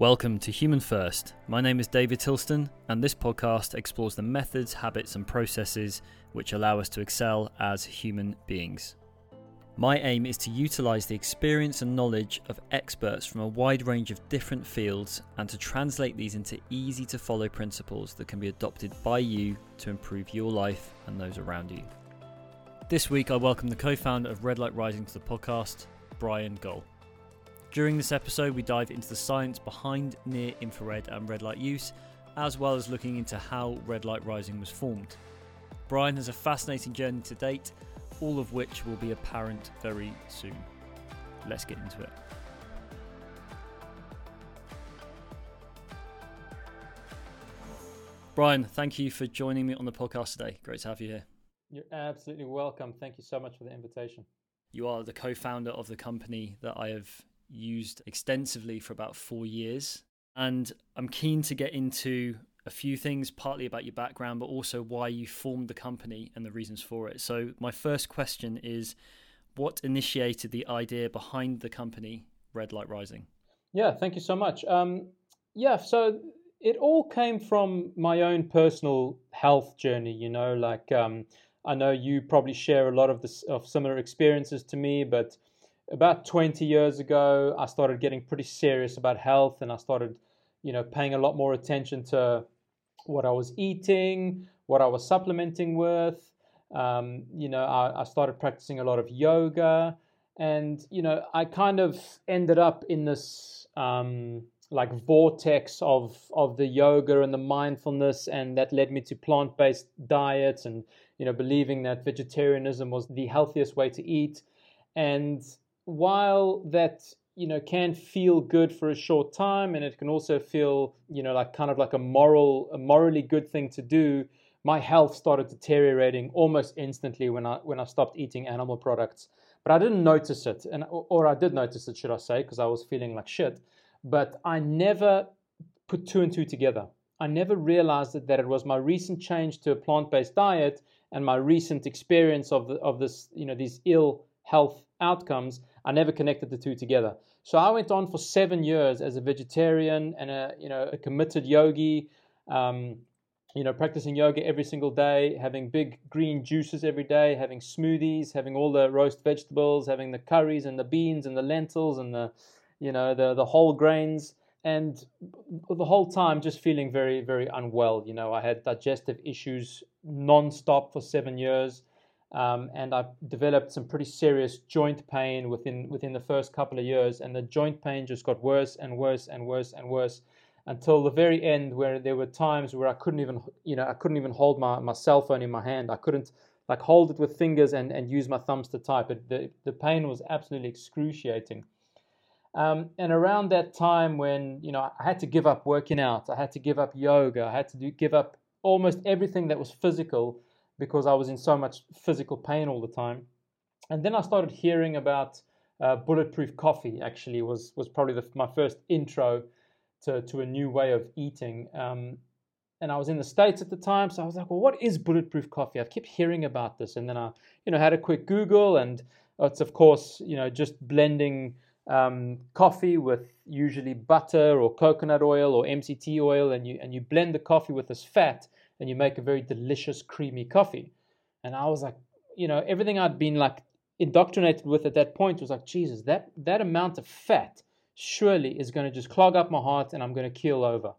Welcome to Human First. My name is David Tilston, and this podcast explores the methods, habits, and processes which allow us to excel as human beings. My aim is to utilize the experience and knowledge of experts from a wide range of different fields and to translate these into easy to follow principles that can be adopted by you to improve your life and those around you. This week, I welcome the co founder of Red Light Rising to the podcast, Brian Goll. During this episode, we dive into the science behind near infrared and red light use, as well as looking into how Red Light Rising was formed. Brian has a fascinating journey to date, all of which will be apparent very soon. Let's get into it. Brian, thank you for joining me on the podcast today. Great to have you here. You're absolutely welcome. Thank you so much for the invitation. You are the co founder of the company that I have used extensively for about four years. And I'm keen to get into a few things, partly about your background, but also why you formed the company and the reasons for it. So, my first question is what initiated the idea behind the company, Red Light Rising? Yeah, thank you so much. Um, yeah, so it all came from my own personal health journey, you know, like um, I know you probably share a lot of this of similar experiences to me, but about 20 years ago, I started getting pretty serious about health and I started, you know, paying a lot more attention to what I was eating, what I was supplementing with. Um, you know, I, I, started practicing a lot of yoga and, you know, I kind of ended up in this um, like vortex of, of the yoga and the mindfulness. And that led me to plant based diets and, you know, believing that vegetarianism was the healthiest way to eat. And while that you know can feel good for a short time and it can also feel you know like kind of like a moral a morally good thing to do my health started deteriorating almost instantly when i when i stopped eating animal products. But i didn't notice it and or i did notice it should i say because i was feeling like shit. But i never put two and two together. I never realized that, that it was my recent change to a plant-based diet and my recent experience of the, of this you know these ill health outcomes I never connected the two together. So I went on for seven years as a vegetarian and a you know a committed yogi. Um, you know, practicing yoga every single day, having big green juices every day, having smoothies, having all the roast vegetables, having the curries and the beans and the lentils and the, you know, the the whole grains, and the whole time just feeling very very unwell. You know, I had digestive issues non-stop for seven years. Um, and I developed some pretty serious joint pain within within the first couple of years, and the joint pain just got worse and worse and worse and worse until the very end, where there were times where I couldn't even you know I couldn't even hold my, my cell phone in my hand. I couldn't like hold it with fingers and, and use my thumbs to type. It, the the pain was absolutely excruciating. Um, and around that time, when you know I had to give up working out, I had to give up yoga, I had to do, give up almost everything that was physical because I was in so much physical pain all the time. And then I started hearing about uh, bulletproof coffee. Actually, was was probably the, my first intro to to a new way of eating. Um, and I was in the states at the time, so I was like, "Well, what is bulletproof coffee?" I kept hearing about this, and then I, you know, had a quick Google, and it's of course, you know, just blending um, coffee with usually butter or coconut oil or MCT oil, and you and you blend the coffee with this fat, and you make a very delicious, creamy coffee. And I was like, you know, everything I'd been like indoctrinated with at that point was like, Jesus, that that amount of fat surely is going to just clog up my heart and I'm going to keel over.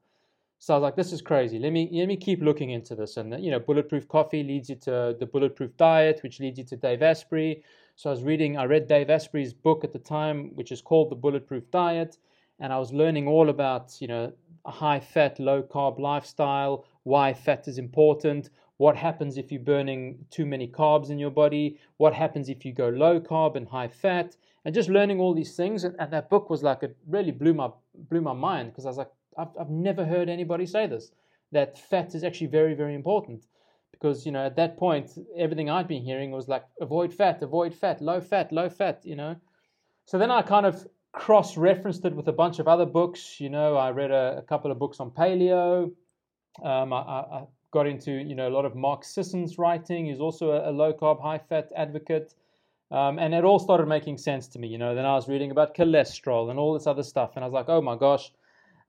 So I was like, this is crazy. Let me let me keep looking into this. And you know, bulletproof coffee leads you to the bulletproof diet, which leads you to Dave Asprey. So I was reading, I read Dave Asprey's book at the time, which is called The Bulletproof Diet, and I was learning all about, you know, a high fat, low carb lifestyle, why fat is important, what happens if you're burning too many carbs in your body, what happens if you go low carb and high fat, and just learning all these things. And, and that book was like, it really blew my, blew my mind because I was like, I've, I've never heard anybody say this, that fat is actually very, very important. Because, you know, at that point, everything I'd been hearing was like, avoid fat, avoid fat, low fat, low fat, you know. So then I kind of cross referenced it with a bunch of other books. You know, I read a, a couple of books on paleo. Um, I, I, got into you know a lot of Mark Sisson's writing. He's also a, a low carb, high fat advocate. Um, and it all started making sense to me, you know. Then I was reading about cholesterol and all this other stuff, and I was like, oh my gosh.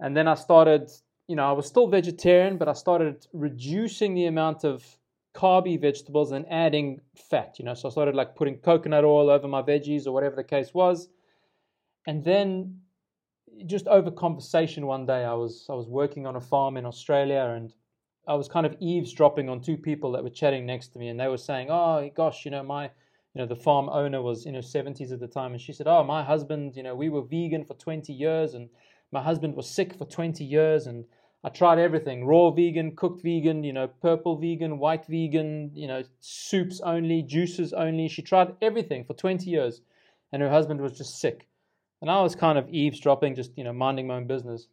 And then I started, you know, I was still vegetarian, but I started reducing the amount of carby vegetables and adding fat, you know. So I started like putting coconut oil over my veggies or whatever the case was. And then just over conversation one day I was I was working on a farm in Australia and I was kind of eavesdropping on two people that were chatting next to me and they were saying, "Oh gosh, you know, my you know, the farm owner was in her 70s at the time and she said, "Oh, my husband, you know, we were vegan for 20 years and my husband was sick for 20 years and I tried everything raw vegan, cooked vegan, you know, purple vegan, white vegan, you know, soups only, juices only. She tried everything for 20 years and her husband was just sick. And I was kind of eavesdropping, just, you know, minding my own business.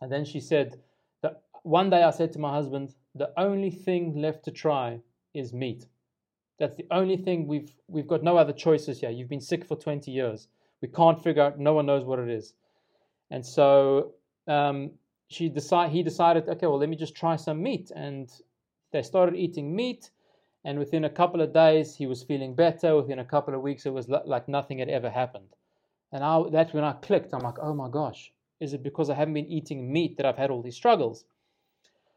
And then she said that one day I said to my husband, the only thing left to try is meat. That's the only thing we've we've got no other choices here. You've been sick for 20 years. We can't figure out. No one knows what it is. And so um, she decide he decided, okay, well, let me just try some meat. And they started eating meat. And within a couple of days, he was feeling better. Within a couple of weeks, it was like nothing had ever happened. And I, that's when I clicked. I'm like, oh my gosh, is it because I haven't been eating meat that I've had all these struggles?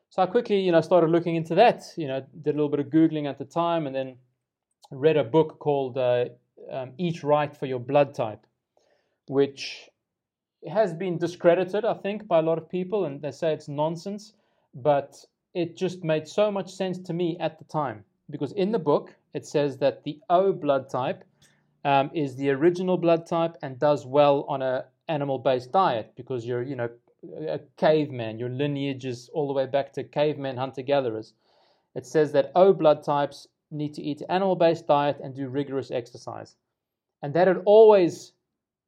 So I quickly, you know, started looking into that. You know, did a little bit of googling at the time, and then read a book called uh, um, "Eat Right for Your Blood Type," which has been discredited, I think, by a lot of people, and they say it's nonsense. But it just made so much sense to me at the time because in the book it says that the O blood type um, is the original blood type and does well on a animal-based diet because you're, you know, a caveman. Your lineage is all the way back to cavemen, hunter-gatherers. It says that O blood types need to eat animal-based diet and do rigorous exercise, and that had always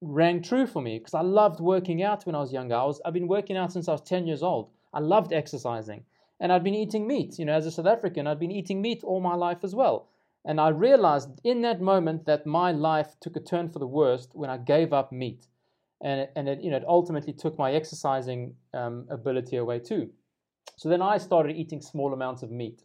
rang true for me because I loved working out when I was younger. I was I've been working out since I was 10 years old. I loved exercising. And I'd been eating meat, you know, as a South African, I'd been eating meat all my life as well. And I realized in that moment that my life took a turn for the worst when I gave up meat. And it, and it, you know, it ultimately took my exercising um, ability away too. So then I started eating small amounts of meat.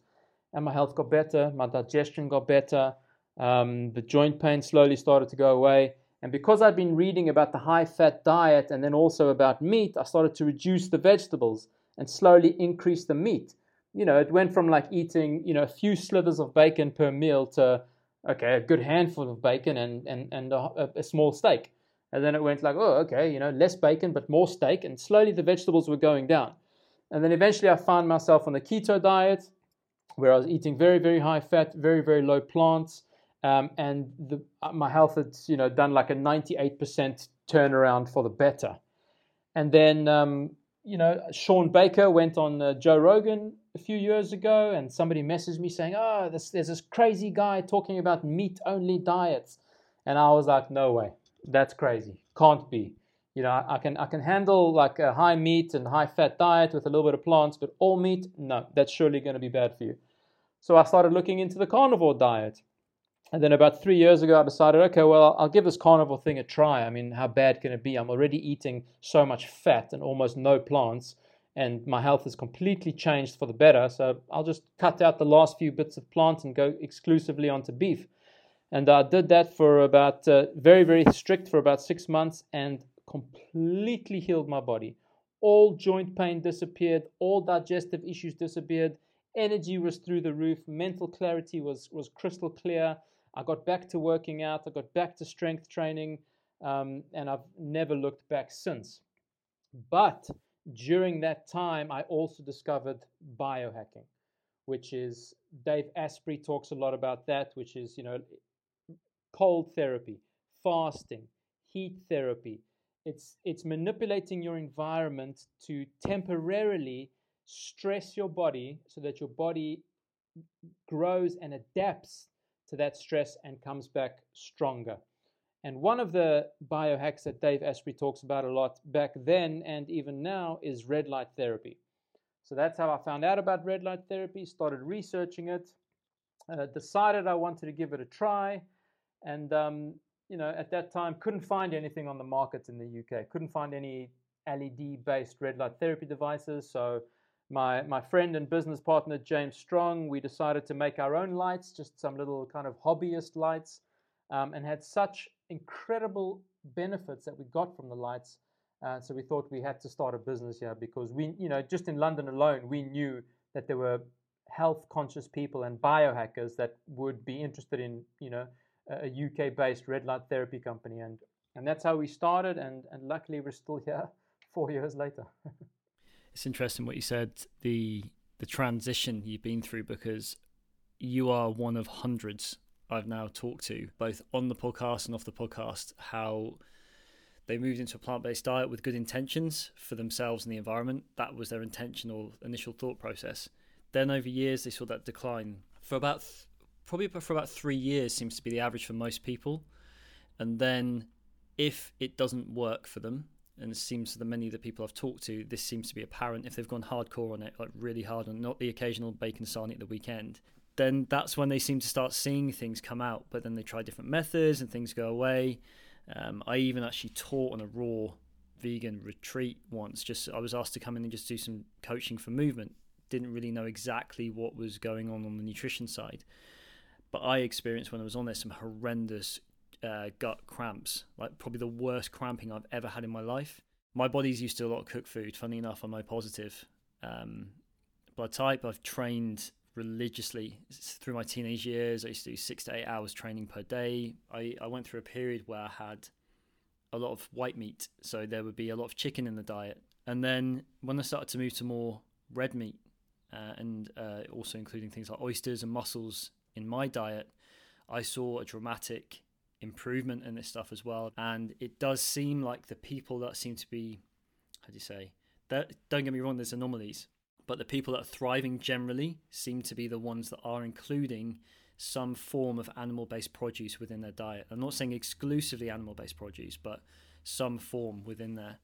And my health got better, my digestion got better, um, the joint pain slowly started to go away. And because I'd been reading about the high fat diet and then also about meat, I started to reduce the vegetables and slowly increase the meat. You know, it went from like eating, you know, a few slivers of bacon per meal to, okay, a good handful of bacon and, and, and a, a small steak. And then it went like, oh, okay, you know, less bacon, but more steak. And slowly the vegetables were going down. And then eventually I found myself on the keto diet where I was eating very, very high fat, very, very low plants um, and the, uh, my health had you know done like a 98% turnaround for the better. And then um, you know Shawn Baker went on uh, Joe Rogan a few years ago, and somebody messaged me saying, "Oh, this, there's this crazy guy talking about meat-only diets," and I was like, "No way, that's crazy. Can't be." You know, I, I can I can handle like a high meat and high fat diet with a little bit of plants, but all meat, no, that's surely going to be bad for you. So I started looking into the carnivore diet and then about three years ago, I decided, okay, well, I'll give this carnivore thing a try. I mean, how bad can it be? I'm already eating so much fat and almost no plants, and my health has completely changed for the better. So I'll just cut out the last few bits of plant and go exclusively onto beef. And I did that for about uh, very, very strict for about six months and completely healed my body. All joint pain disappeared, all digestive issues disappeared, energy was through the roof, mental clarity was, was crystal clear I got back to working out, I got back to strength training, um, and I've never looked back since. But during that time, I also discovered biohacking, which is Dave Asprey talks a lot about that, which is, you know, cold therapy, fasting, heat therapy. It's, it's manipulating your environment to temporarily stress your body so that your body grows and adapts to that stress and comes back stronger. And one of the biohacks that Dave Asprey talks about a lot back then and even now is red light therapy. So that's how I found out about red light therapy, started researching it, uh, decided I wanted to give it a try, and um, you know at that time couldn't find anything on the market in the UK, couldn't find any LED-based red light therapy devices. So my, my friend and business partner, James Strong, we decided to make our own lights, just some little kind of hobbyist lights, um, and had such incredible benefits that we got from the lights Uh, so we thought we had to start a business here because we, you know, just in London alone, we knew that there were health conscious people and biohackers that would be interested in, you know, a UK based red light therapy company. And, and that's how we started. And, and luckily we're still here four years later. it's interesting what you said, the, the transition you've been through, because you are one of hundreds I've now talked to, both on the podcast and off the podcast, how they moved into a plant based diet with good intentions for themselves and the environment. That was their intentional initial thought process. Then over years, they saw that decline for about th- probably for about three years seems to be the average for most people. And then if it doesn't work for them, and it seems to the many of the people I've talked to, this seems to be apparent. If they've gone hardcore on it, like really hard, and not the occasional bacon sarnie at the weekend, then that's when they seem to start seeing things come out. But then they try different methods and things go away. Um, I even actually taught on a raw vegan retreat once. Just I was asked to come in and just do some coaching for movement. Didn't really know exactly what was going on on the nutrition side, but I experienced when I was on there some horrendous uh, gut cramps, like probably the worst cramping I've ever had in my life. My body's used to a lot of cooked food. Funny enough, I'm O positive um, blood type. I've trained religiously through my teenage years. I used to do six to eight hours training per day. I, I went through a period where I had a lot of white meat, so there would be a lot of chicken in the diet. And then when I started to move to more red meat, uh, and uh, also including things like oysters and mussels in my diet, I saw a dramatic improvement in this stuff as well. And it does seem like the people that seem to be, how do you say, that, don't get me wrong, there's anomalies, but the people that are thriving generally seem to be the ones that are including some form of animal based produce within their diet. I'm not saying exclusively animal based produce, but some form within there.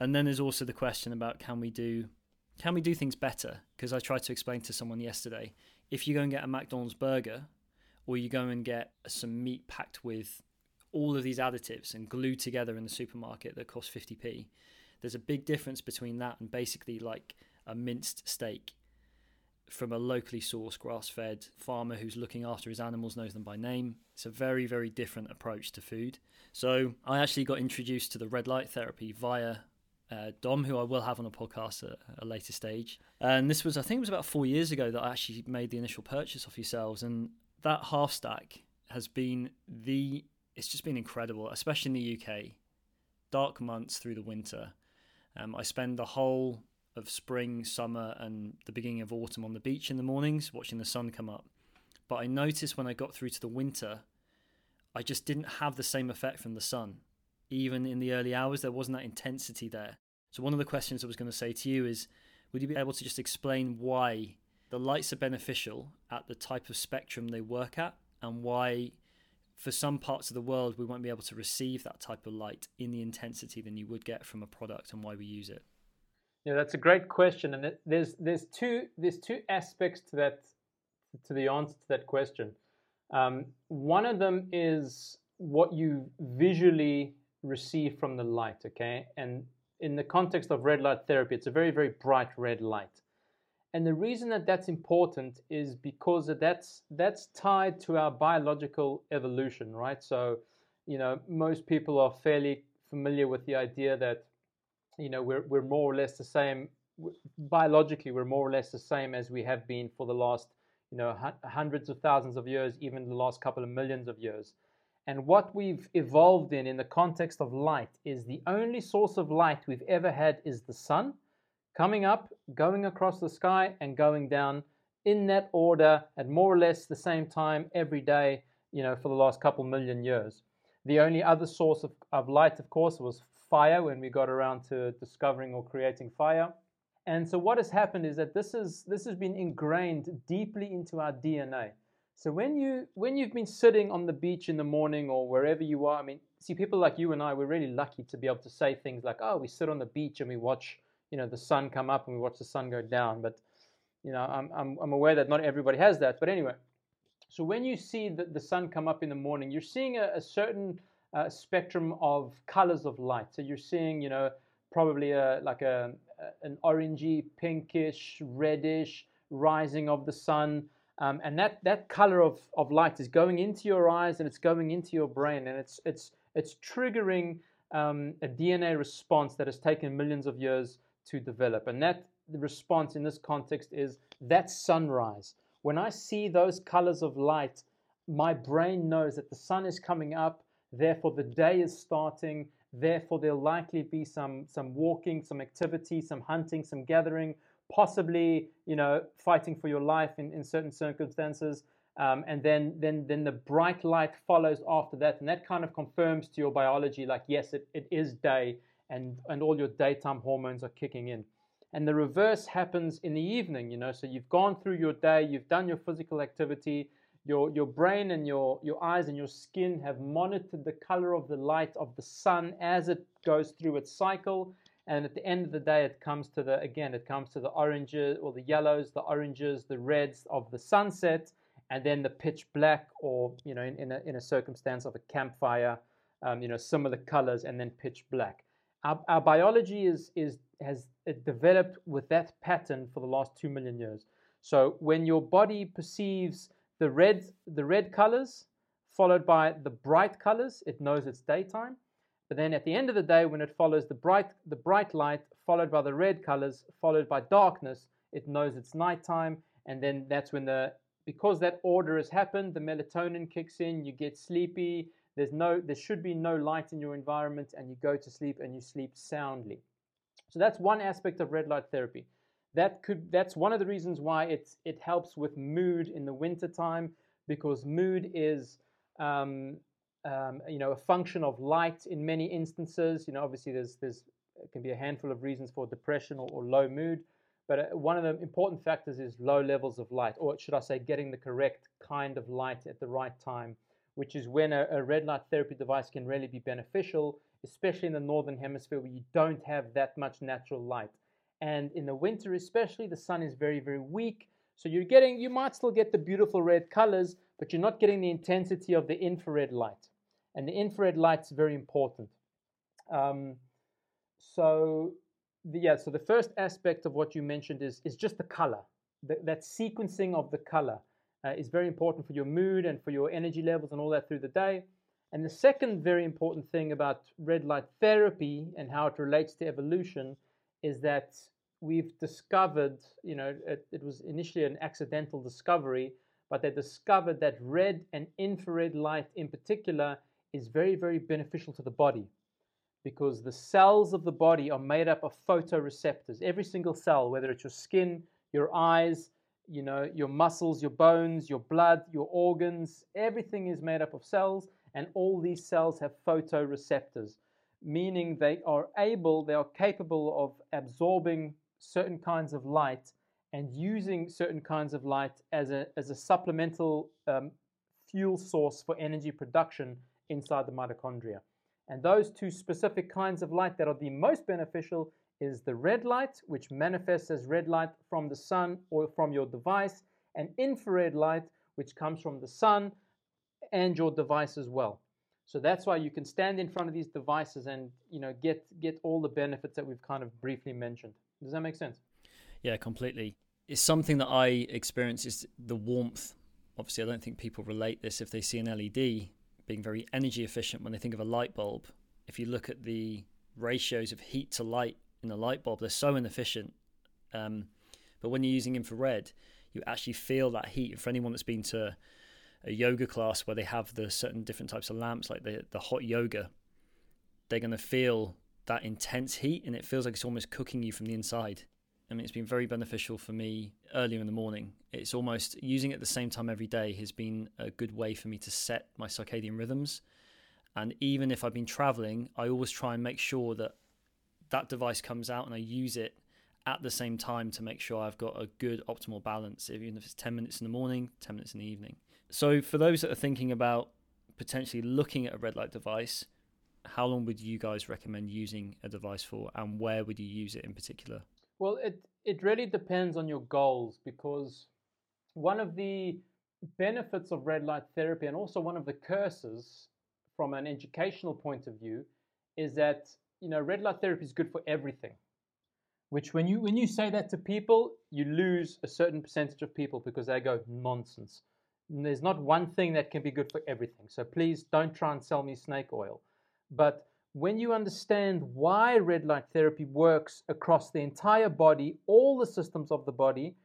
And then there's also the question about can we do can we do things better? Because I tried to explain to someone yesterday, if you go and get a McDonald's burger or you go and get some meat packed with all of these additives and glued together in the supermarket that cost 50p, there's a big difference between that and basically like a minced steak from a locally sourced grass fed farmer who's looking after his animals, knows them by name. It's a very, very different approach to food. So I actually got introduced to the red light therapy via uh, Dom, who I will have on a podcast at a later stage. And this was, I think it was about four years ago that I actually made the initial purchase of yourselves. And that half stack has been the, it's just been incredible, especially in the UK. Dark months through the winter. Um, I spend the whole of spring, summer, and the beginning of autumn on the beach in the mornings, watching the sun come up. But I noticed when I got through to the winter, I just didn't have the same effect from the sun. Even in the early hours, there wasn't that intensity there. So, one of the questions I was going to say to you is would you be able to just explain why the lights are beneficial at the type of spectrum they work at, and why for some parts of the world we won't be able to receive that type of light in the intensity than you would get from a product and why we use it? Yeah, that's a great question, and there's there's two there's two aspects to that to the answer to that question. Um, one of them is what you visually receive from the light, okay? And in the context of red light therapy, it's a very very bright red light. And the reason that that's important is because that's that's tied to our biological evolution, right? So, you know, most people are fairly familiar with the idea that you know we're we're more or less the same biologically we're more or less the same as we have been for the last you know hundreds of thousands of years even the last couple of millions of years. And what we've evolved in in the context of light is the only source of light we've ever had is the sun coming up going across the sky and going down in that order at more or less the same time every day you know for the last couple million years. The only other source of, of light of course was fire when we got around to discovering or creating fire. And so what has happened is that this is this has been ingrained deeply into our DNA. So when you when you've been sitting on the beach in the morning or wherever you are, I mean, see people like you and I, we're really lucky to be able to say things like, "Oh, we sit on the beach and we watch, you know, the sun come up and we watch the sun go down." But you know, I'm I'm, I'm aware that not everybody has that. But anyway, so when you see the, the sun come up in the morning, you're seeing a, a certain uh, spectrum of colors of light. So you're seeing, you know, probably a, like a, an orangey, pinkish, reddish rising of the sun. Um, and that, that color of, of light is going into your eyes and it's going into your brain and it's, it's, it's triggering um, a DNA response that has taken millions of years to develop. And that response in this context is that sunrise. When I see those colors of light, my brain knows that the sun is coming up, therefore the day is starting, therefore there'll likely be some some walking, some activity, some hunting, some gathering, possibly you know fighting for your life in, in certain circumstances. Um, and then, then, then the bright light follows after that, and that kind of confirms to your biology, like yes, it, it is day, and and all your daytime hormones are kicking in. And the reverse happens in the evening, you know. So you've gone through your day, you've done your physical activity, your your brain and your your eyes and your skin have monitored the color of the light of the sun as it goes through its cycle. And at the end of the day, it comes to the again, it comes to the oranges or the yellows, the oranges, the reds of the sunset and then the pitch black, or you know, in, in, a, in a circumstance of a campfire, um, you know, similar colors, and then pitch black. Our, our biology is is has developed with that pattern for the last two million years. So when your body perceives the red the red colors followed by the bright colors, it knows it's daytime. But then at the end of the day, when it follows the bright the bright light followed by the red colors followed by darkness, it knows it's nighttime, and then that's when the because that order has happened, the melatonin kicks in, you get sleepy, there's no there should be no light in your environment and you go to sleep and you sleep soundly. So that's one aspect of red light therapy. That could that's one of the reasons why it's it helps with mood in the winter time because mood is um, um, you know a function of light in many instances. You know obviously there's there's it can be a handful of reasons for depression or, or low mood. But uh, one of the important factors is low levels of light, or should I say, getting the correct kind of light at the right time, which is when a, a red light therapy device can really be beneficial, especially in the northern hemisphere where you don't have that much natural light. And in the winter, especially, the sun is very, very weak. So you're getting, you might still get the beautiful red colors, but you're not getting the intensity of the infrared light. And the infrared light's very important. Um, so the, yeah, so the first aspect of what you mentioned is, is just the color. The, that sequencing of the color uh, is very important for your mood and for your energy levels and all that through the day. And the second very important thing about red light therapy and how it relates to evolution is that we've discovered, you know, it, it was initially an accidental discovery, but they discovered that red and infrared light in particular is very, very beneficial to the body because the cells of the body are made up of photoreceptors. Every single cell, whether it's your skin, your eyes, you know, your muscles, your bones, your blood, your organs, everything is made up of cells, and all these cells have photoreceptors, meaning they are able, they are capable of absorbing certain kinds of light and using certain kinds of light as a, as a supplemental um, fuel source for energy production inside the mitochondria. And those two specific kinds of light that are the most beneficial is the red light, which manifests as red light from the sun or from your device, and infrared light, which comes from the sun and your device as well. So that's why you can stand in front of these devices and you know get get all the benefits that we've kind of briefly mentioned. Does that make sense? Yeah, completely. It's something that I experience is the warmth. Obviously, I don't think people relate this if they see an LED, being very energy efficient when they think of a light bulb. If you look at the ratios of heat to light in a light bulb, they're so inefficient. Um, but when you're using infrared, you actually feel that heat. For anyone that's been to a yoga class where they have the certain different types of lamps, like the the hot yoga, they're going to feel that intense heat, and it feels like it's almost cooking you from the inside. I mean, it's been very beneficial for me earlier in the morning. It's almost using it at the same time every day has been a good way for me to set my circadian rhythms. And even if I've been traveling, I always try and make sure that that device comes out and I use it at the same time to make sure I've got a good optimal balance, even if it's 10 minutes in the morning, 10 minutes in the evening. So, for those that are thinking about potentially looking at a red light device, how long would you guys recommend using a device for and where would you use it in particular? Well, it it really depends on your goals because one of the benefits of red light therapy and also one of the curses from an educational point of view is that you know red light therapy is good for everything which when you when you say that to people you lose a certain percentage of people because they go nonsense there's not one thing that can be good for everything so please don't try and sell me snake oil but when you understand why red light therapy works across the entire body, all the systems of the body,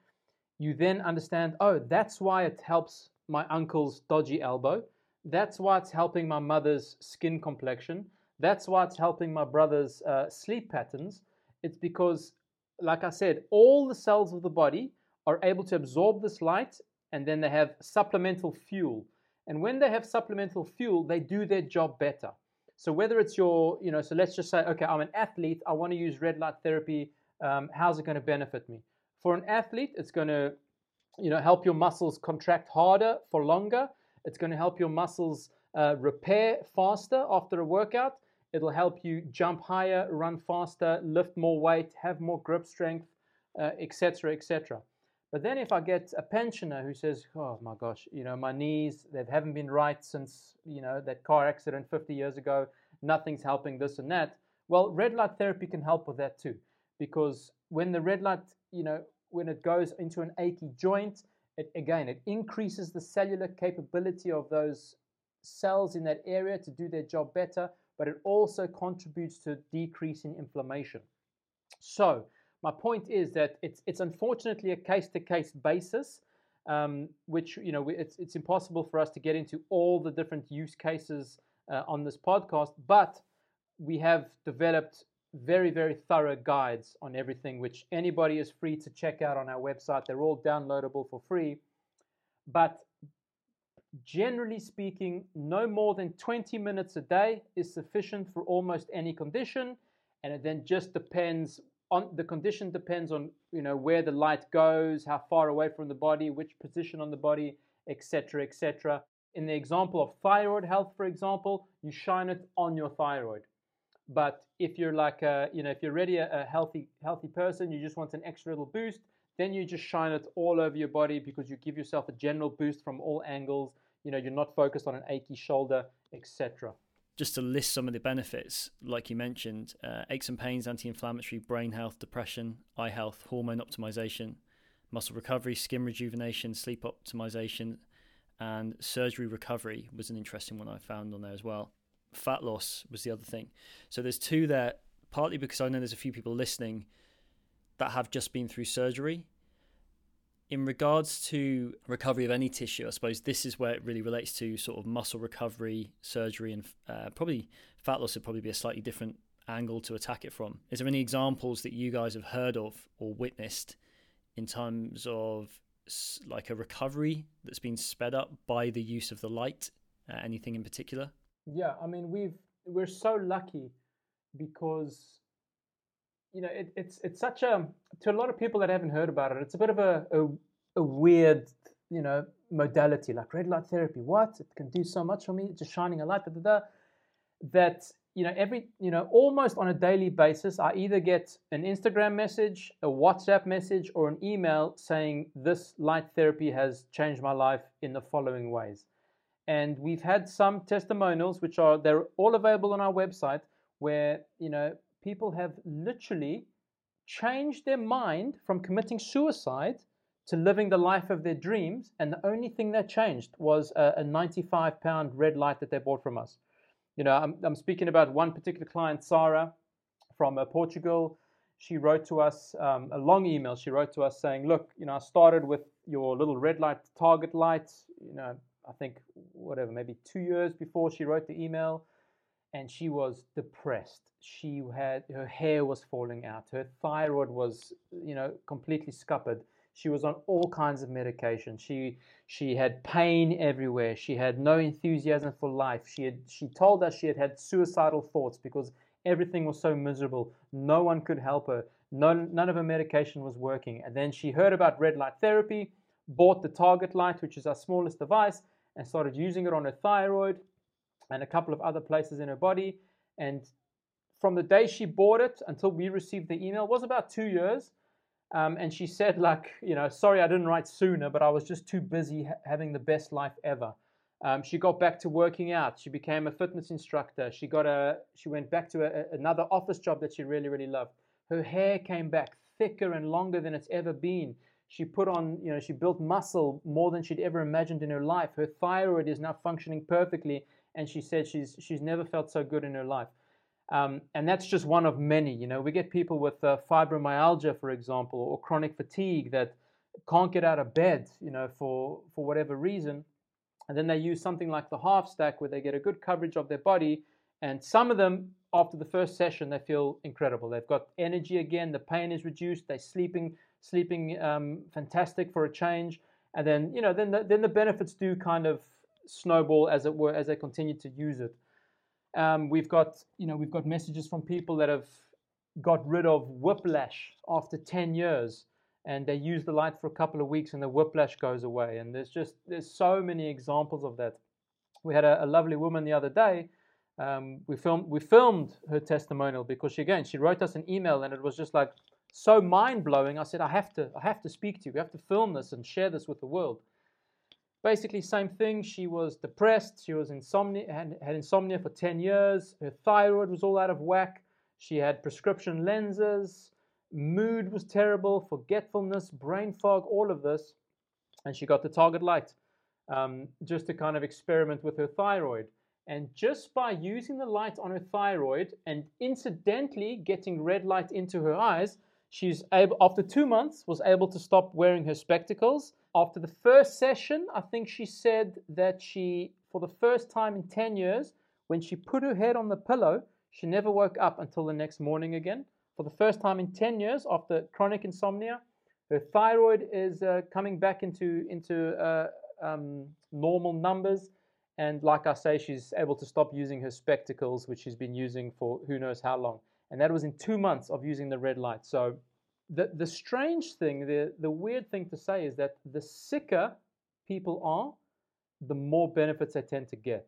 you then understand, oh, that's why it helps my uncle's dodgy elbow. That's why it's helping my mother's skin complexion. That's why it's helping my brother's uh, sleep patterns. It's because, like I said, all the cells of the body are able to absorb this light and then they have supplemental fuel. And when they have supplemental fuel, they do their job better. So whether it's your, you know, so let's just say, okay, I'm an athlete, I want to use red light therapy. Um, how's it going to benefit me? For an athlete, it's going to, you know, help your muscles contract harder for longer. It's going to help your muscles uh, repair faster after a workout. It'll help you jump higher, run faster, lift more weight, have more grip strength, etc., uh, etc. Et but then if I get a pensioner who says, "Oh my gosh, you know, my knees they haven't been right since you know that car accident 50 years ago. Nothing's helping this and that." Well, red light therapy can help with that too, because when the red light, you know, when it goes into an achy joint, it again it increases the cellular capability of those cells in that area to do their job better, but it also contributes to decreasing inflammation. So my point is that it's it's unfortunately a case to case basis, um, which you know it's it's impossible for us to get into all the different use cases uh, on this podcast, but we have developed very very thorough guides on everything, which anybody is free to check out on our website. They're all downloadable for free, but generally speaking, no more than 20 minutes a day is sufficient for almost any condition, and it then just depends on the condition depends on you know where the light goes, how far away from the body, which position on the body, etc., etc. In the example of thyroid health, for example, you shine it on your thyroid. But if you're like a, you know, if you're already a, a healthy healthy person, you just want an extra little boost, then you just shine it all over your body because you give yourself a general boost from all angles. You know, you're not focused on an achy shoulder, etc just to list some of the benefits, like you mentioned, uh, aches and pains, anti inflammatory, brain health, depression, eye health, hormone optimization, muscle recovery, skin rejuvenation, sleep optimization, and surgery recovery was an interesting one I found on there as well. Fat loss was the other thing. So there's two there, partly because I know there's a few people listening that have just been through surgery in regards to recovery of any tissue, I suppose this is where it really relates to sort of muscle recovery, surgery, and uh, probably fat loss would probably be a slightly different angle to attack it from. Is there any examples that you guys have heard of or witnessed in terms of like a recovery that's been sped up by the use of the light? Uh, anything in particular? Yeah, I mean we've we're so lucky because you know, it, it's it's such a to a lot of people that haven't heard about it. It's a bit of a a, a weird, you know, modality like red light therapy. What it can do so much for me, just shining a light. Da, da, da, that you know, every you know, almost on a daily basis, I either get an Instagram message, a WhatsApp message, or an email saying this light therapy has changed my life in the following ways. And we've had some testimonials, which are they're all available on our website, where you know people have literally changed their mind from committing suicide to living the life of their dreams. And the only thing that changed was a, a 95 pound red light that they bought from us. You know, I'm, I'm speaking about one particular client, Sarah from uh, Portugal. She wrote to us um, a long email. She wrote to us saying, Look, you know, I started with your little red light target lights, you know, I think whatever, maybe two years before she wrote the email and she was depressed. She had her hair was falling out. Her thyroid was, you know, completely scuppered. She was on all kinds of medication. She she had pain everywhere. She had no enthusiasm for life. She had she told us she had had suicidal thoughts because everything was so miserable. No one could help her. None none of her medication was working. And then she heard about red light therapy, bought the Target Light, which is our smallest device, and started using it on her thyroid and a couple of other places in her body. And from the day she bought it until we received the email was about two years. Um, and she said, like, you know, sorry I didn't write sooner, but I was just too busy ha- having the best life ever. Um, she got back to working out. She became a fitness instructor. She got a. She went back to a, another office job that she really, really loved. Her hair came back thicker and longer than it's ever been. She put on, you know, she built muscle more than she'd ever imagined in her life. Her thyroid is now functioning perfectly, and she said she's she's never felt so good in her life. Um, and that's just one of many. You know, we get people with uh, fibromyalgia, for example, or chronic fatigue that can't get out of bed, you know, for, for whatever reason. And then they use something like the half stack where they get a good coverage of their body. And some of them, after the first session, they feel incredible. They've got energy again. The pain is reduced. They're sleeping, sleeping um, fantastic for a change. And then, you know, then the, then the benefits do kind of snowball, as it were, as they continue to use it. Um, we've got, you know, we've got messages from people that have got rid of whiplash after 10 years and they use the light for a couple of weeks and the whiplash goes away. And there's just, there's so many examples of that. We had a, a lovely woman the other day. Um, we filmed, we filmed her testimonial because she, again, she wrote us an email and it was just like so mind blowing. I said, I have to, I have to speak to you. We have to film this and share this with the world basically same thing. She was depressed. She was insomnia, had, had insomnia for 10 years. Her thyroid was all out of whack. She had prescription lenses. Mood was terrible, forgetfulness, brain fog, all of this. And she got the target light um, just to kind of experiment with her thyroid. And just by using the light on her thyroid and incidentally getting red light into her eyes, she's able, after two months, was able to stop wearing her spectacles after the first session, I think she said that she, for the first time in 10 years, when she put her head on the pillow, she never woke up until the next morning again. For the first time in 10 years after chronic insomnia, her thyroid is uh, coming back into, into uh, um, normal numbers. And like I say, she's able to stop using her spectacles, which she's been using for who knows how long. And that was in two months of using the red light. So the, the strange thing, the, the weird thing to say is that the sicker people are, the more benefits they tend to get.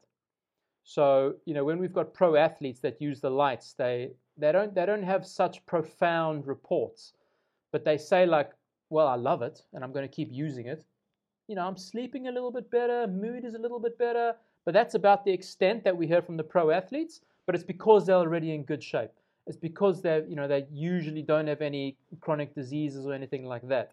So, you know, when we've got pro athletes that use the lights, they, they, don't, they don't have such profound reports, but they say, like, well, I love it and I'm going to keep using it. You know, I'm sleeping a little bit better, mood is a little bit better, but that's about the extent that we hear from the pro athletes, but it's because they're already in good shape. It's because they you know they usually don't have any chronic diseases or anything like that.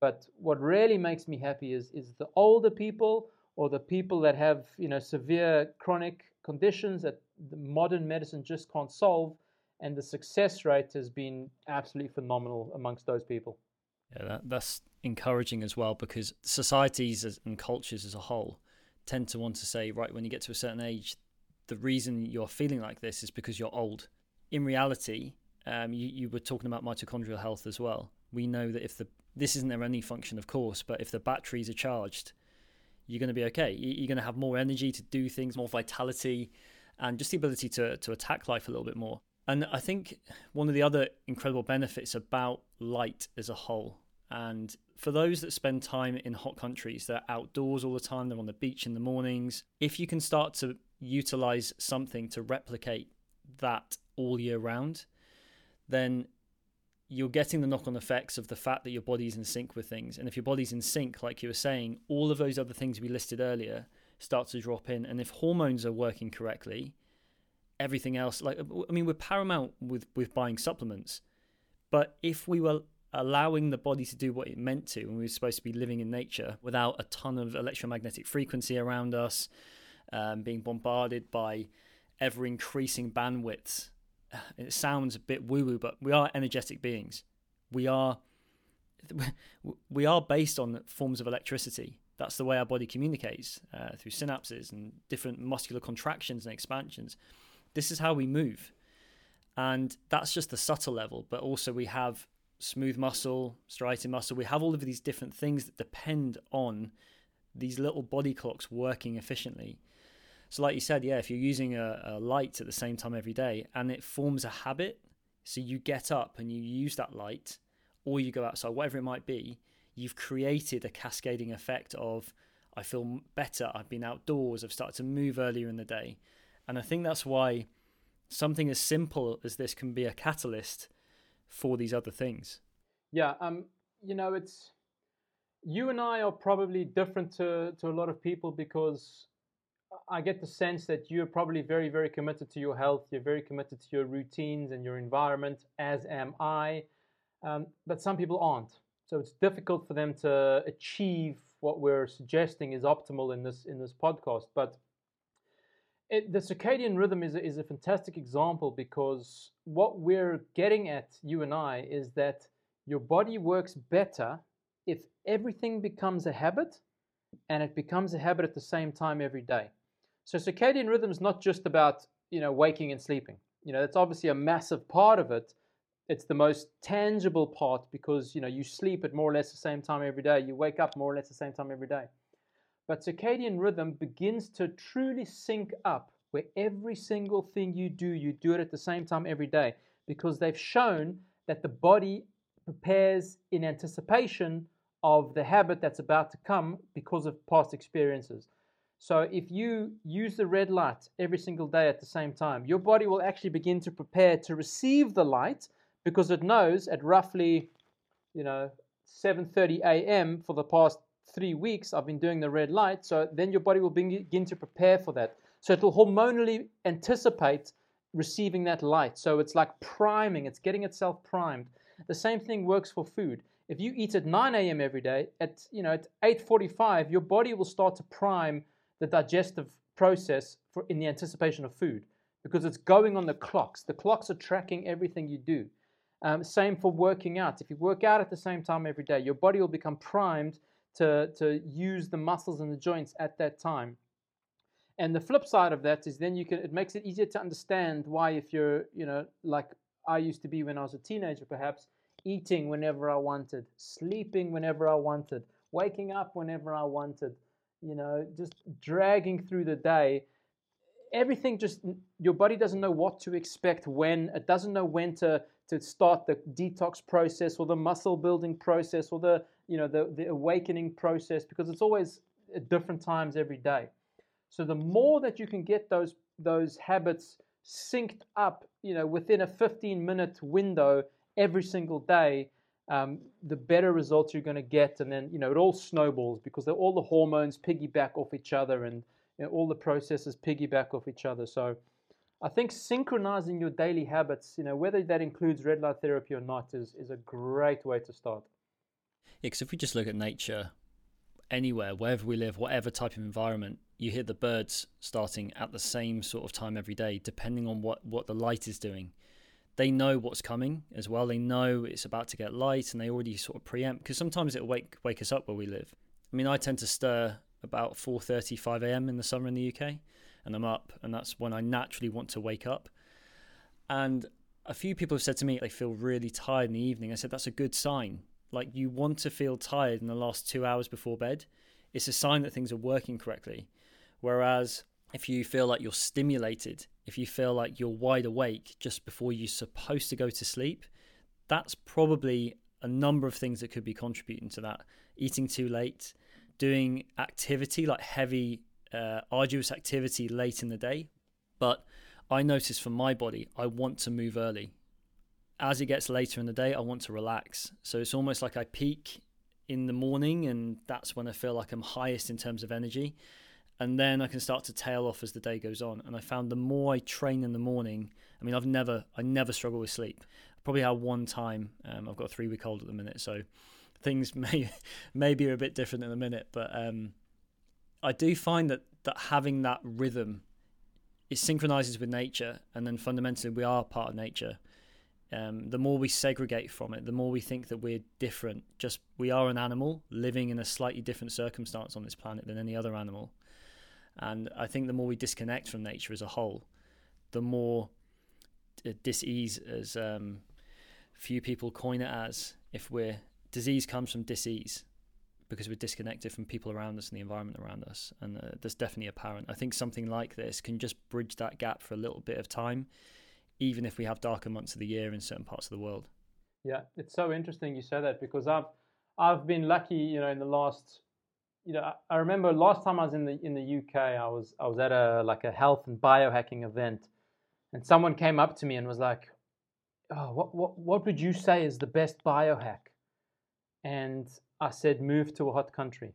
But what really makes me happy is is the older people or the people that have you know severe chronic conditions that modern medicine just can't solve, and the success rate has been absolutely phenomenal amongst those people. Yeah, that, that's encouraging as well because societies and cultures as a whole tend to want to say, right, when you get to a certain age, the reason you're feeling like this is because you're old in reality, um, you, you were talking about mitochondrial health as well. We know that if the this isn't their only function, of course, but if the batteries are charged, you're going to be okay. You're going to have more energy to do things, more vitality, and just the ability to to attack life a little bit more. And I think one of the other incredible benefits about light as a whole, and for those that spend time in hot countries, they're outdoors all the time, they're on the beach in the mornings. If you can start to utilize something to replicate that all year round, then you're getting the knock on effects of the fact that your body's in sync with things. And if your body's in sync, like you were saying, all of those other things we listed earlier start to drop in. And if hormones are working correctly, everything else, like, I mean, we're paramount with, with buying supplements. But if we were allowing the body to do what it meant to, and we were supposed to be living in nature without a ton of electromagnetic frequency around us, um, being bombarded by ever increasing bandwidths it sounds a bit woo woo, but we are energetic beings. We are we are based on forms of electricity. That's the way our body communicates uh, through synapses and different muscular contractions and expansions. This is how we move, and that's just the subtle level. But also we have smooth muscle, striated muscle. We have all of these different things that depend on these little body clocks working efficiently. So, like you said, yeah, if you're using a, a light at the same time every day and it forms a habit, so you get up and you use that light, or you go outside, whatever it might be, you've created a cascading effect of I feel better, I've been outdoors, I've started to move earlier in the day. And I think that's why something as simple as this can be a catalyst for these other things. Yeah, um, you know, it's you and I are probably different to, to a lot of people because I get the sense that you're probably very, very committed to your health. You're very committed to your routines and your environment, as am I. Um, but some people aren't. So it's difficult for them to achieve what we're suggesting is optimal in this in this podcast. But it, the circadian rhythm is a, is a fantastic example because what we're getting at, you and I, is that your body works better if everything becomes a habit and it becomes a habit at the same time every day. So circadian rhythm is not just about you know waking and sleeping. You know that's obviously a massive part of it. It's the most tangible part because you know you sleep at more or less the same time every day. You wake up more or less the same time every day. But circadian rhythm begins to truly sync up where every single thing you do, you do it at the same time every day because they've shown that the body prepares in anticipation of the habit that's about to come because of past experiences. So if you use the red light every single day at the same time, your body will actually begin to prepare to receive the light because it knows at roughly, you know, 7:30 a.m. for the past three weeks I've been doing the red light. So then your body will begin to prepare for that. So it will hormonally anticipate receiving that light. So it's like priming. It's getting itself primed. The same thing works for food. If you eat at 9 a.m. every day, at you know at 8:45, your body will start to prime the digestive process for in the anticipation of food because it's going on the clocks. The clocks are tracking everything you do. Um, same for working out. If you work out at the same time every day, your body will become primed to, to use the muscles and the joints at that time. And the flip side of that is then you can it makes it easier to understand why if you're, you know, like I used to be when I was a teenager perhaps, eating whenever I wanted, sleeping whenever I wanted, waking up whenever I wanted, you know, just dragging through the day. Everything just, your body doesn't know what to expect when, it doesn't know when to, to start the detox process or the muscle building process or the, you know, the, the awakening process because it's always at different times every day. So the more that you can get those, those habits synced up, you know, within a 15 minute window every single day, um, the better results you're going to get. And then, you know, it all snowballs because all the hormones piggyback off each other and you know, all the processes piggyback off each other. So I think synchronizing your daily habits, you know, whether that includes red light therapy or not, is, is a great way to start. Yeah, because if we just look at nature, anywhere, wherever we live, whatever type of environment, you hear the birds starting at the same sort of time every day, depending on what, what the light is doing they know what's coming as well. They know it's about to get light, and they already sort of preempt because sometimes it'll wake wake us up where we live. I mean, I tend to stir about 4:30, 5 a.m. in the summer in the UK, and I'm up, and that's when I naturally want to wake up. And a few people have said to me they feel really tired in the evening. I said that's a good sign. Like you want to feel tired in the last two hours before bed. It's a sign that things are working correctly. Whereas if you feel like you're stimulated if you feel like you're wide awake just before you're supposed to go to sleep, that's probably a number of things that could be contributing to that. Eating too late, doing activity like heavy, uh, arduous activity late in the day. But I notice for my body, I want to move early. As it gets later in the day, I want to relax. So it's almost like I peak in the morning, and that's when I feel like I'm highest in terms of energy and then I can start to tail off as the day goes on. And I found the more I train in the morning, I mean, I've never, I never struggle with sleep. I probably had one time. Um, I've got a three week old at the minute, so things may maybe are a bit different in a minute. But um, I do find that that having that rhythm, it synchronizes with nature, and then fundamentally we are part of nature. Um, the more we segregate from it, the more we think that we're different. Just we are an animal living in a slightly different circumstance on this planet than any other animal. And I think the more we disconnect from nature as a whole, the more disease, as um, few people coin it as, if we're disease comes from disease because we're disconnected from people around us and the environment around us. And uh, that's definitely apparent. I think something like this can just bridge that gap for a little bit of time, even if we have darker months of the year in certain parts of the world. Yeah, it's so interesting you say that because I've I've been lucky, you know, in the last you know, I remember last time I was in the in the UK, I was I was at a like a health and biohacking event, and someone came up to me and was like, "Oh, what what what would you say is the best biohack?" And I said, "Move to a hot country,"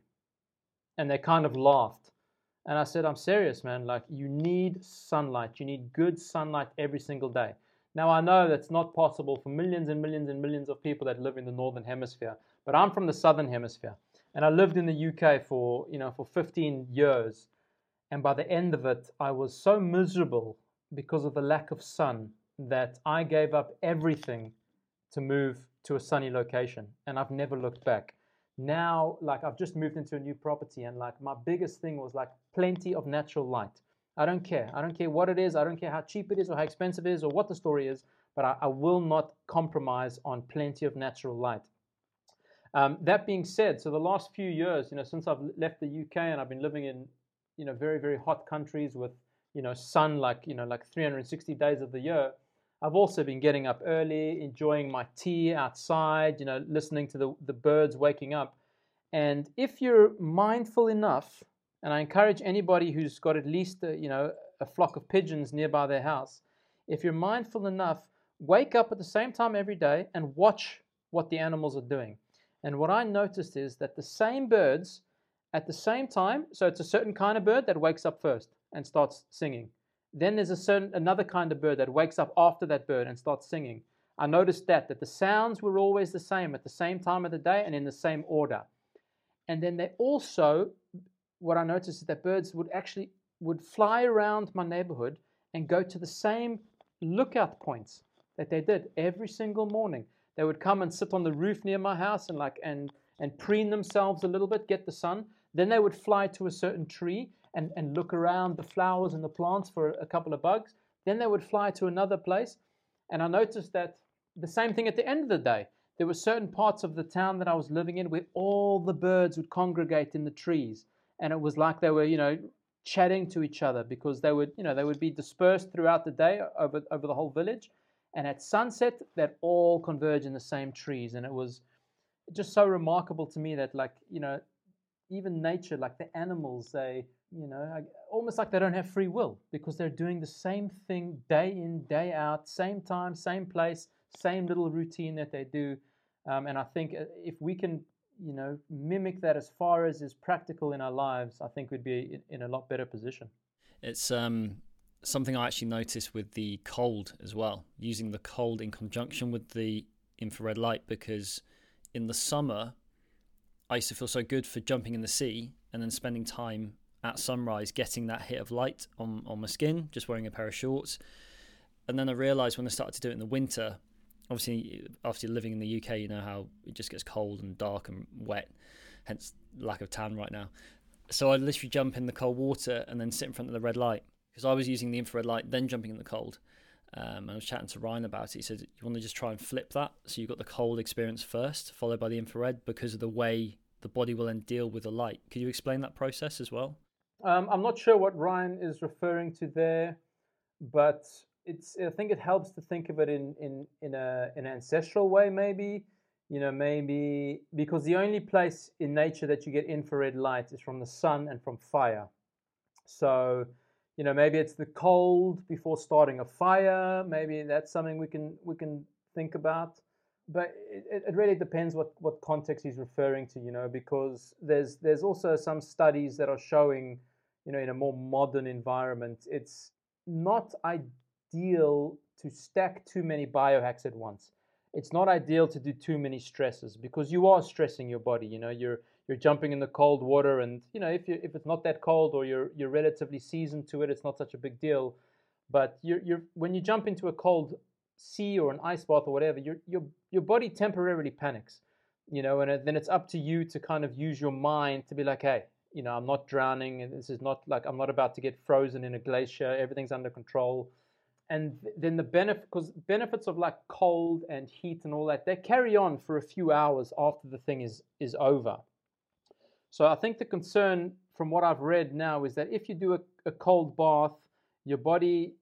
and they kind of laughed. And I said, "I'm serious, man. Like you need sunlight. You need good sunlight every single day." Now I know that's not possible for millions and millions and millions of people that live in the northern hemisphere, but I'm from the southern hemisphere and I lived in the UK for you know for 15 years, And by the end of it, I was so miserable because of the lack of sun that I gave up everything to move to a sunny location. And I've never looked back. Now, like, I've just moved into a new property, and like, my biggest thing was like plenty of natural light. I don't care. I don't care what it is. I don't care how cheap it is or how expensive it is or what the story is, but I, I will not compromise on plenty of natural light. Um, that being said, so the last few years, you know, since I've left the UK and I've been living in, you know, very very hot countries with, you know, sun like you know like 360 days of the year, I've also been getting up early, enjoying my tea outside, you know, listening to the the birds waking up, and if you're mindful enough, and I encourage anybody who's got at least a, you know a flock of pigeons nearby their house, if you're mindful enough, wake up at the same time every day and watch what the animals are doing and what I noticed is that the same birds at the same time, so it's a certain kind of bird that wakes up first and starts singing. Then there's a certain another kind of bird that wakes up after that bird and starts singing. I noticed that that the sounds were always the same at the same time of the day and in the same order. And then they also what I noticed is that birds would actually would fly around my neighborhood and go to the same lookout points that they did every single morning. They would come and sit on the roof near my house and like and and preen themselves a little bit, get the sun. Then they would fly to a certain tree and, and look around the flowers and the plants for a couple of bugs. Then they would fly to another place. And I noticed that the same thing at the end of the day. There were certain parts of the town that I was living in where all the birds would congregate in the trees. And it was like they were, you know, chatting to each other because they would, you know, they would be dispersed throughout the day over, over the whole village. And at sunset, that all converge in the same trees. And it was just so remarkable to me that, like, you know, even nature, like the animals, they, you know, almost like they don't have free will because they're doing the same thing day in, day out, same time, same place, same little routine that they do. Um, and I think uh, if we can, you know, mimic that as far as is practical in our lives, I think we'd be in a lot better position. It's um, something I actually noticed with the cold as well, using the cold in conjunction with the infrared light because in the summer I used to feel so good for jumping in the sea and then spending time at sunrise getting that hit of light on, on my skin, just wearing a pair of shorts. And then I realized when I started to do it in the winter, obviously after living in the UK, you know how it just gets cold and dark and wet, hence lack of tan right now. So I'd literally jump in the cold water and then sit in front of the red light because I was using the infrared light, then jumping in the cold. Um, I was chatting to Ryan about it. He said, You want to just try and flip that? So you've got the cold experience first, followed by the infrared, because of the way the body will then deal with the light. Could you explain that process as well? Um, I'm not sure what Ryan is referring to there, but it's. I think it helps to think of it in in in a in an ancestral way, maybe. You know, maybe because the only place in nature that you get infrared light is from the sun and from fire. So you know maybe it's the cold before starting a fire. Maybe that's something we can we can think about. But it, it really depends what what context he's referring to you know because there's there's also some studies that are showing you know in a more modern environment it's not ideal to stack too many biohacks at once. It's not ideal to do too many stresses because you are stressing your body you know you're you're jumping in the cold water and you know if you if it's not that cold or you're you're relatively seasoned to it it's not such a big deal. But you're you're when you jump into a cold sea or an ice bath or whatever your your your body temporarily panics you know and then it's up to you to kind of use your mind to be like hey you know i'm not drowning. And this is not like i'm not about to get frozen in a glacier. Everything's under control. And then the benefit because benefits of like cold and heat and all that they carry on for a few hours after the thing is is over so I think the concern from what I've read now is that if you do a, a cold bath, your body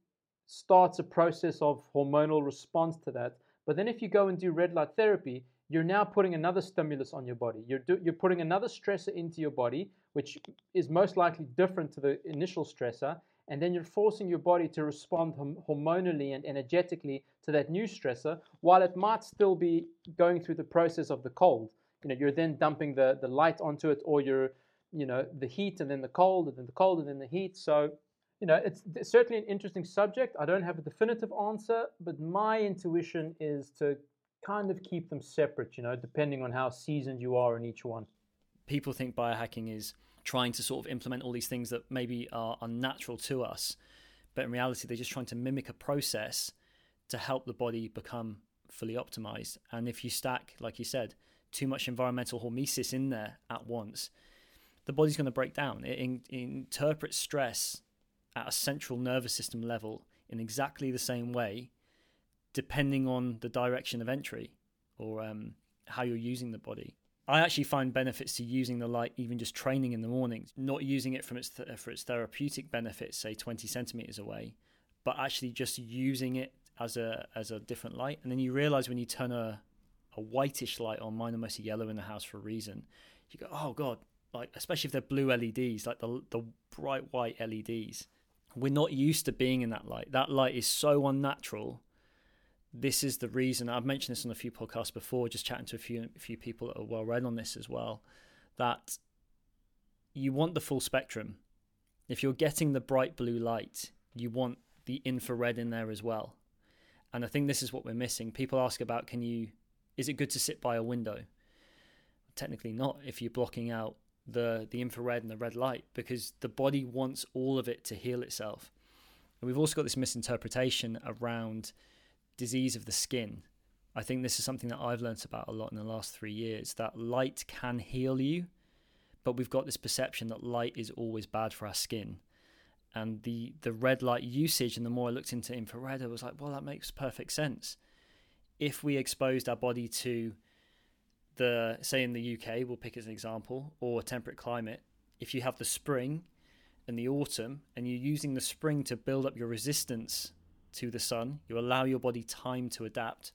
starts a process of hormonal response to that. But then if you go and do red light therapy, you're now putting another stimulus on your body. You're, do, you're putting another stressor into your body, which is most likely different to the initial stressor. And then you're forcing your body to respond hormonally and energetically to that new stressor while it might still be going through the process of the cold you know you're then dumping the the light onto it or you're you know the heat and then the cold and then the cold and then the heat. So you know it's, certainly an interesting subject. I don't have a definitive answer but my intuition is to kind of keep them separate you know depending on how seasoned you are in each one. People think biohacking is trying to sort of implement all these things that maybe are unnatural to us, but in reality, they're just trying to mimic a process to help the body become fully optimized. And if you stack, like you said, too much environmental hormesis in there at once, the body's going to break down. It, in, interprets stress at a central nervous system level in exactly the same way, depending on the direction of entry or um, how you're using the body. I actually find benefits to using the light, even just training in the mornings, not using it from its th- for its therapeutic benefits, say 20 centimeters away, but actually just using it as a as a different light. And then you realize when you turn a whitish light on, mine are mostly yellow in the house for a reason. You go, oh god, like especially if they're blue LEDs, like the the bright white LEDs. We're not used to being in that light. That light is so unnatural. This is the reason I've mentioned this on a few podcasts before, just chatting to a few a few people that are well read on this as well. That you want the full spectrum. If you're getting the bright blue light, you want the infrared in there as well. And I think this is what we're missing. People ask about can you is it good to sit by a window? Technically not if you're blocking out the the infrared and the red light because the body wants all of it to heal itself. And we've also got this misinterpretation around disease of the skin. I think this is something that I've learned about a lot in the last 3 years that light can heal you, but we've got this perception that light is always bad for our skin and the the red light usage and the more I looked into infrared I was like well that makes perfect sense if we exposed our body to the say in the UK we'll pick as an example or a temperate climate if you have the spring and the autumn and you're using the spring to build up your resistance to the sun you allow your body time to adapt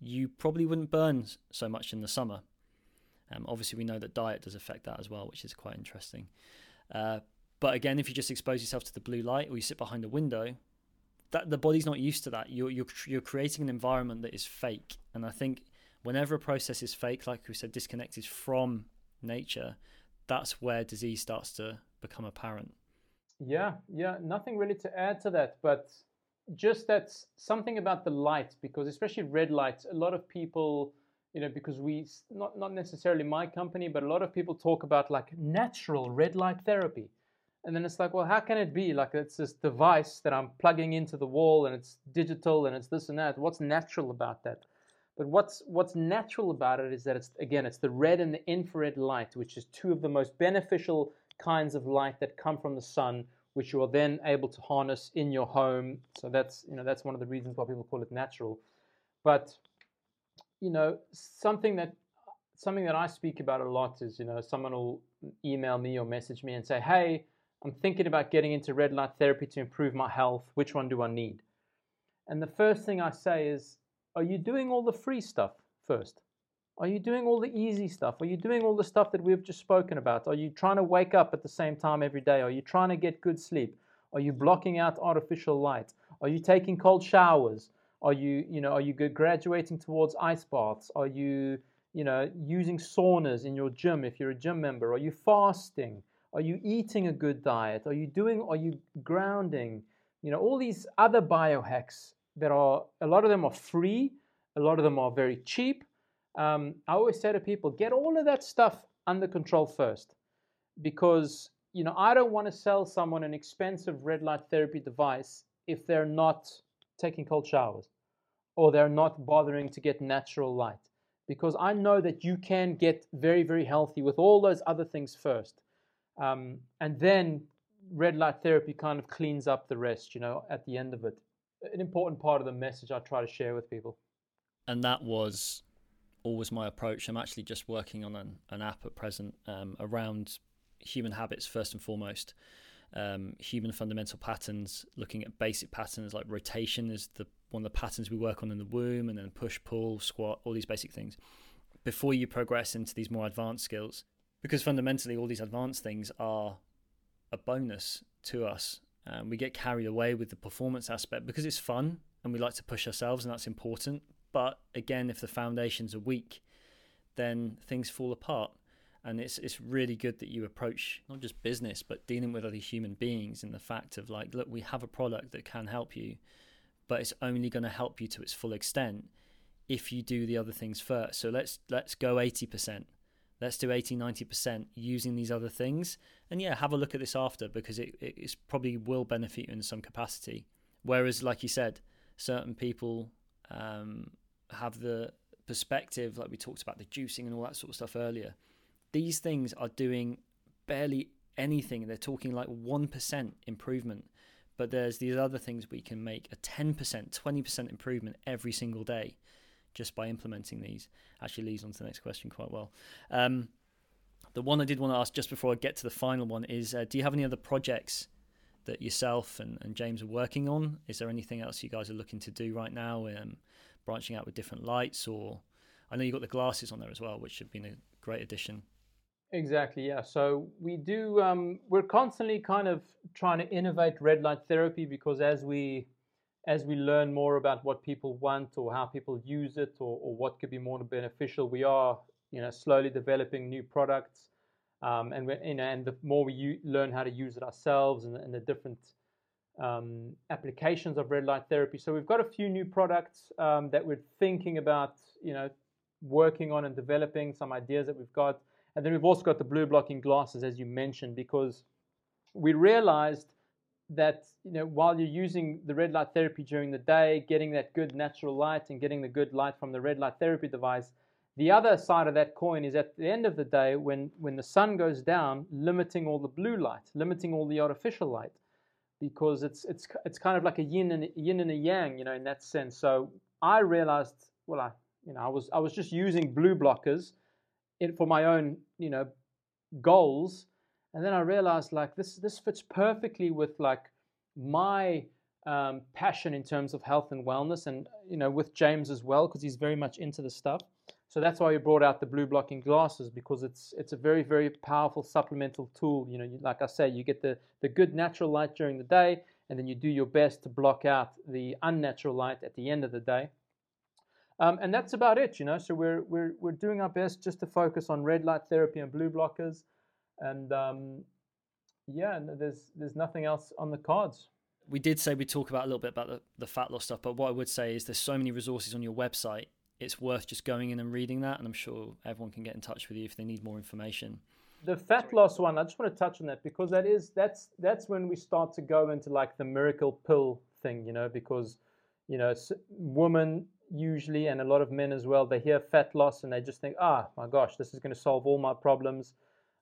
you probably wouldn't burn so much in the summer. Um, obviously we know that diet does affect that as well which is quite interesting. Uh, but again, if you just expose yourself to the blue light or you sit behind a window, that the body's not used to that. You're you're you're creating an environment that is fake, and I think whenever a process is fake, like we said, disconnected from nature, that's where disease starts to become apparent. Yeah, yeah, nothing really to add to that, but just that something about the light, because especially red light, a lot of people, you know, because we not not necessarily my company, but a lot of people talk about like natural red light therapy. And then it's like, well, how can it be? Like, it's this device that I'm plugging into the wall and it's digital and it's this and that. What's natural about that? But what's what's natural about it is that it's again it's the red and the infrared light, which is two of the most beneficial kinds of light that come from the sun, which you are then able to harness in your home. So that's you know that's one of the reasons why people call it natural. But you know something that something that I speak about a lot is you know someone will email me or message me and say, hey I'm thinking about getting into red light therapy to improve my health. Which one do I need? And the first thing I say is, are you doing all the free stuff first? Are you doing all the easy stuff? Are you doing all the stuff that we've just spoken about? Are you trying to wake up at the same time every day? Are you trying to get good sleep? Are you blocking out artificial light? Are you taking cold showers? Are you, you know, are you graduating towards ice baths? Are you, you know, using saunas in your gym if you're a gym member? Are you fasting? Are you eating a good diet? Are you doing, are you grounding? You know, all these other biohacks that are, a lot of them are free, a lot of them are very cheap. Um, I always say to people, get all of that stuff under control first. Because, you know, I don't want to sell someone an expensive red light therapy device if they're not taking cold showers or they're not bothering to get natural light. Because I know that you can get very, very healthy with all those other things first. Um, and then red light therapy kind of cleans up the rest, you know, at the end of it. An important part of the message I try to share with people. And that was always my approach. I'm actually just working on an, an app at present um, around human habits, first and foremost. Um, human fundamental patterns, looking at basic patterns like rotation is the one of the patterns we work on in the womb, and then push, pull, squat, all these basic things. Before you progress into these more advanced skills, because fundamentally all these advanced things are a bonus to us. Um, we get carried away with the performance aspect because it's fun and we like to push ourselves, and that's important. But again, if the foundations are weak, then things fall apart. And it's it's really good that you approach not just business, but dealing with other human beings in the fact of like, look, we have a product that can help you, but it's only going to help you to its full extent if you do the other things first. So let's let's go eighty percent Let's do 80, 90% using these other things. And yeah, have a look at this after because it, it probably will benefit you in some capacity. Whereas, like you said, certain people um, have the perspective, like we talked about the juicing and all that sort of stuff earlier. These things are doing barely anything. They're talking like 1% improvement. But there's these other things we can make a 10%, 20% improvement every single day just by implementing these. Actually leads on to the next question quite well. Um, the one I did want to ask just before I get to the final one is uh, do you have any other projects that yourself and, and, James are working on? Is there anything else you guys are looking to do right now, um, branching out with different lights? Or I know you've got the glasses on there as well, which have been a great addition. Exactly, yeah. So we do, um, we're constantly kind of trying to innovate red light therapy because as we as we learn more about what people want or how people use it or, or what could be more beneficial, we are you know slowly developing new products. Um, and you know, and the more we u- learn how to use it ourselves and, and the different um, applications of red light therapy. So we've got a few new products um, that we're thinking about, you know, working on and developing some ideas that we've got. And then we've also got the blue blocking glasses, as you mentioned, because we realized that you know while you're using the red light therapy during the day, getting that good natural light and getting the good light from the red light therapy device, the other side of that coin is at the end of the day when when the sun goes down, limiting all the blue light, limiting all the artificial light, because it's it's it's kind of like a yin and a yin and a yang, you know, in that sense. So I realized, well, I you know I was I was just using blue blockers in, for my own you know goals and then I realized like this this fits perfectly with like my um, passion in terms of health and wellness, and you know with James as well because he's very much into the stuff. So that's why we brought out the blue blocking glasses because it's it's a very very powerful supplemental tool. You know, you, like I say, you get the the good natural light during the day, and then you do your best to block out the unnatural light at the end of the day. Um, and that's about it, you know. So we're we're we're doing our best just to focus on red light therapy and blue blockers and um, yeah, there's there's nothing else on the cards. We did say we talk about a little bit about the, the fat loss stuff, but what I would say is there's so many resources on your website. It's worth just going in and reading that, and I'm sure everyone can get in touch with you if they need more information. The fat loss one, I just want to touch on that because that is that's that's when we start to go into like the miracle pill thing, you know, because you know, women usually and a lot of men as well, they hear fat loss and they just think, ah, my gosh, this is going to solve all my problems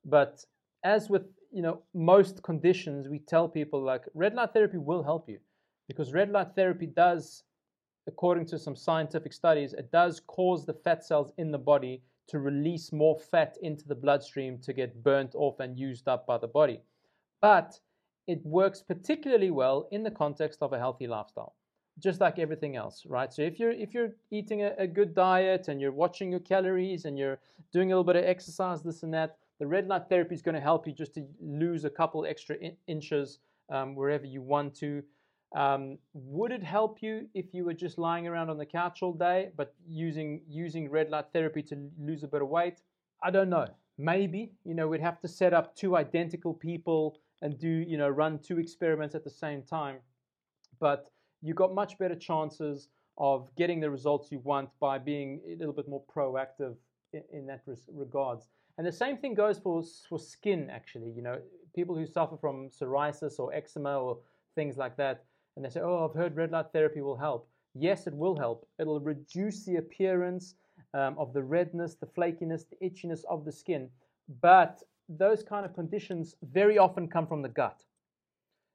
but as with you know most conditions, we tell people like red light therapy will help you because red light therapy does, according to some scientific studies, it does cause the fat cells in the body to release more fat into the bloodstream to get burnt off and used up by the body. But it works particularly well in the context of a healthy lifestyle just like everything else right so if you're if you're eating a, a, good diet and you're watching your calories and you're doing a little bit of exercise this and that the red light therapy is going to help you just to lose a couple extra in- inches um, wherever you want to. Um, would it help you if you were just lying around on the couch all day, but using using red light therapy to lose a bit of weight? I don't know. Maybe you know we'd have to set up two identical people and do you know run two experiments at the same time, but you got much better chances of getting the results you want by being a little bit more proactive in, in that regards. And the same thing goes for, for skin, actually. You know, people who suffer from psoriasis or eczema or things like that, and they say, oh, I've heard red light therapy will help. Yes, it will help. It'll reduce the appearance um, of the redness, the flakiness, the itchiness of the skin. But those kind of conditions very often come from the gut.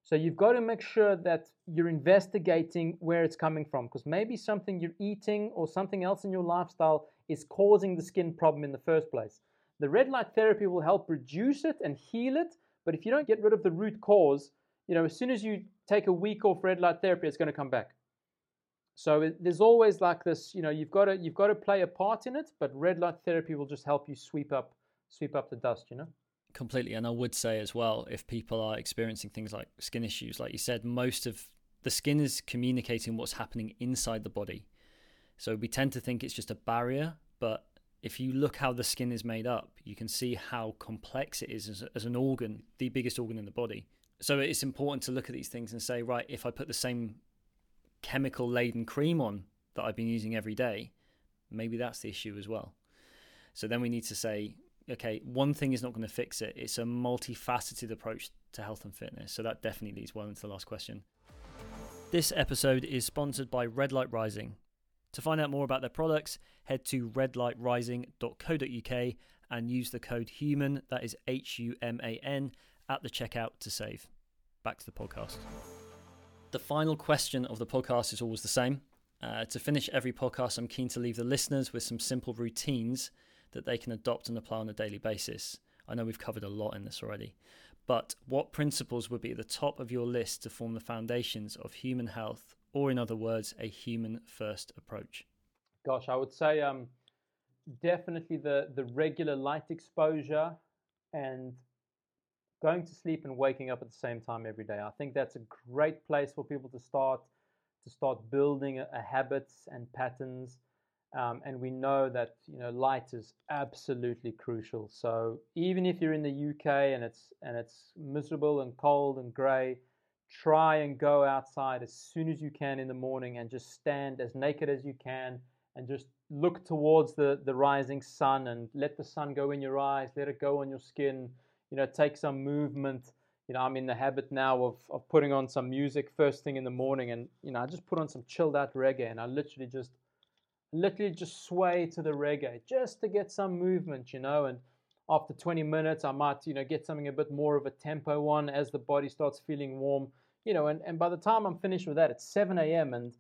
So you've got to make sure that you're investigating where it's coming from because maybe something you're eating or something else in your lifestyle is causing the skin problem in the first place. The red light therapy will help reduce it and heal it, but if you don't get rid of the root cause, you know, as soon as you take a week off red light therapy, it's going to come back. So it, there's always like this, you know, you've got to you've got to play a part in it, but red light therapy will just help you sweep up sweep up the dust, you know. Completely, and I would say as well, if people are experiencing things like skin issues, like you said, most of the skin is communicating what's happening inside the body. So we tend to think it's just a barrier, but if you look how the skin is made up, you can see how complex it is as, as, an organ, the biggest organ in the body. So it's important to look at these things and say, right, if I put the same chemical laden cream on that I've been using every day, maybe that's the issue as well. So then we need to say, okay, one thing is not going to fix it. It's a multifaceted approach to health and fitness. So that definitely leads well into the last question. This episode is sponsored by Red Light Rising. To find out more about their products, head to redlightrising.co.uk and use the code HUMAN, that is H U M A N, at the checkout to save. Back to the podcast. The final question of the podcast is always the same. Uh, to finish every podcast, I'm keen to leave the listeners with some simple routines that they can adopt and apply on a daily basis. I know we've covered a lot in this already, but what principles would be at the top of your list to form the foundations of human health, or in other words, a human first approach? Gosh, I would say um, definitely the, the regular light exposure and going to sleep and waking up at the same time every day. I think that's a great place for people to start to start building a, a habits and patterns. Um, and we know that you know light is absolutely crucial. So even if you're in the UK and it's and it's miserable and cold and grey, try and go outside as soon as you can in the morning and just stand as naked as you can and just look towards the the rising sun and let the sun go in your eyes, let it go on your skin. You know, take some movement you know, I'm in the habit now of, of putting on some music first thing in the morning and, you know, I just put on some chilled out reggae and I literally just, literally just sway to the reggae just to get some movement, you know, and after 20 minutes, I might, you know, get something a bit more of a tempo one as the body starts feeling warm, you know, and, and by the time I'm finished with that, it's 7 a.m. and,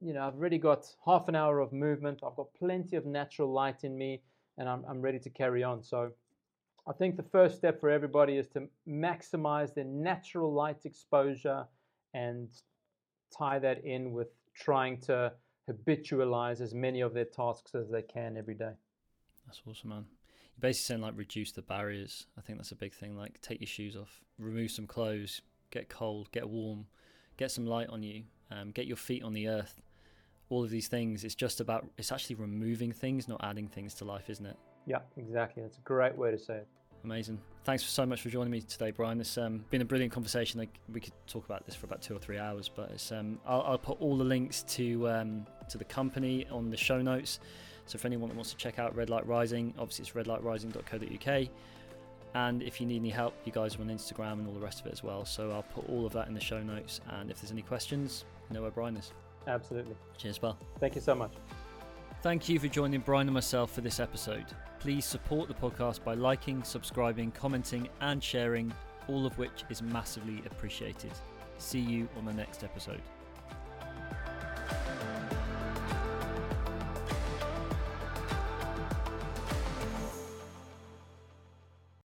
you know, I've already got half an hour of movement. I've got plenty of natural light in me and I'm, I'm ready to carry on. So, I think the first step for everybody is to maximize their natural light exposure and tie that in with trying to habitualize as many of their tasks as they can every day. That's awesome, man. You're basically saying like reduce the barriers. I think that's a big thing. Like take your shoes off, remove some clothes, get cold, get warm, get some light on you, um, get your feet on the earth. All of these things. It's just about. It's actually removing things, not adding things to life, isn't it? Yeah, exactly. That's a great way to say it. Amazing. Thanks so much for joining me today, Brian. It's um, been a brilliant conversation. Like we could talk about this for about two or three hours, but it's, um, I'll, I'll, put all the links to um, to the company on the show notes. So for anyone that wants to check out Red Light Rising, obviously it's redlightrising.co.uk. And if you need any help, you guys are on Instagram and all the rest of it as well. So I'll put all of that in the show notes. And if there's any questions, you know where Brian is. Absolutely. Cheers, pal. Thank you so much. Thank you for joining Brian and myself for this episode. Please support the podcast by liking, subscribing, commenting, and sharing, all of which is massively appreciated. See you on the next episode.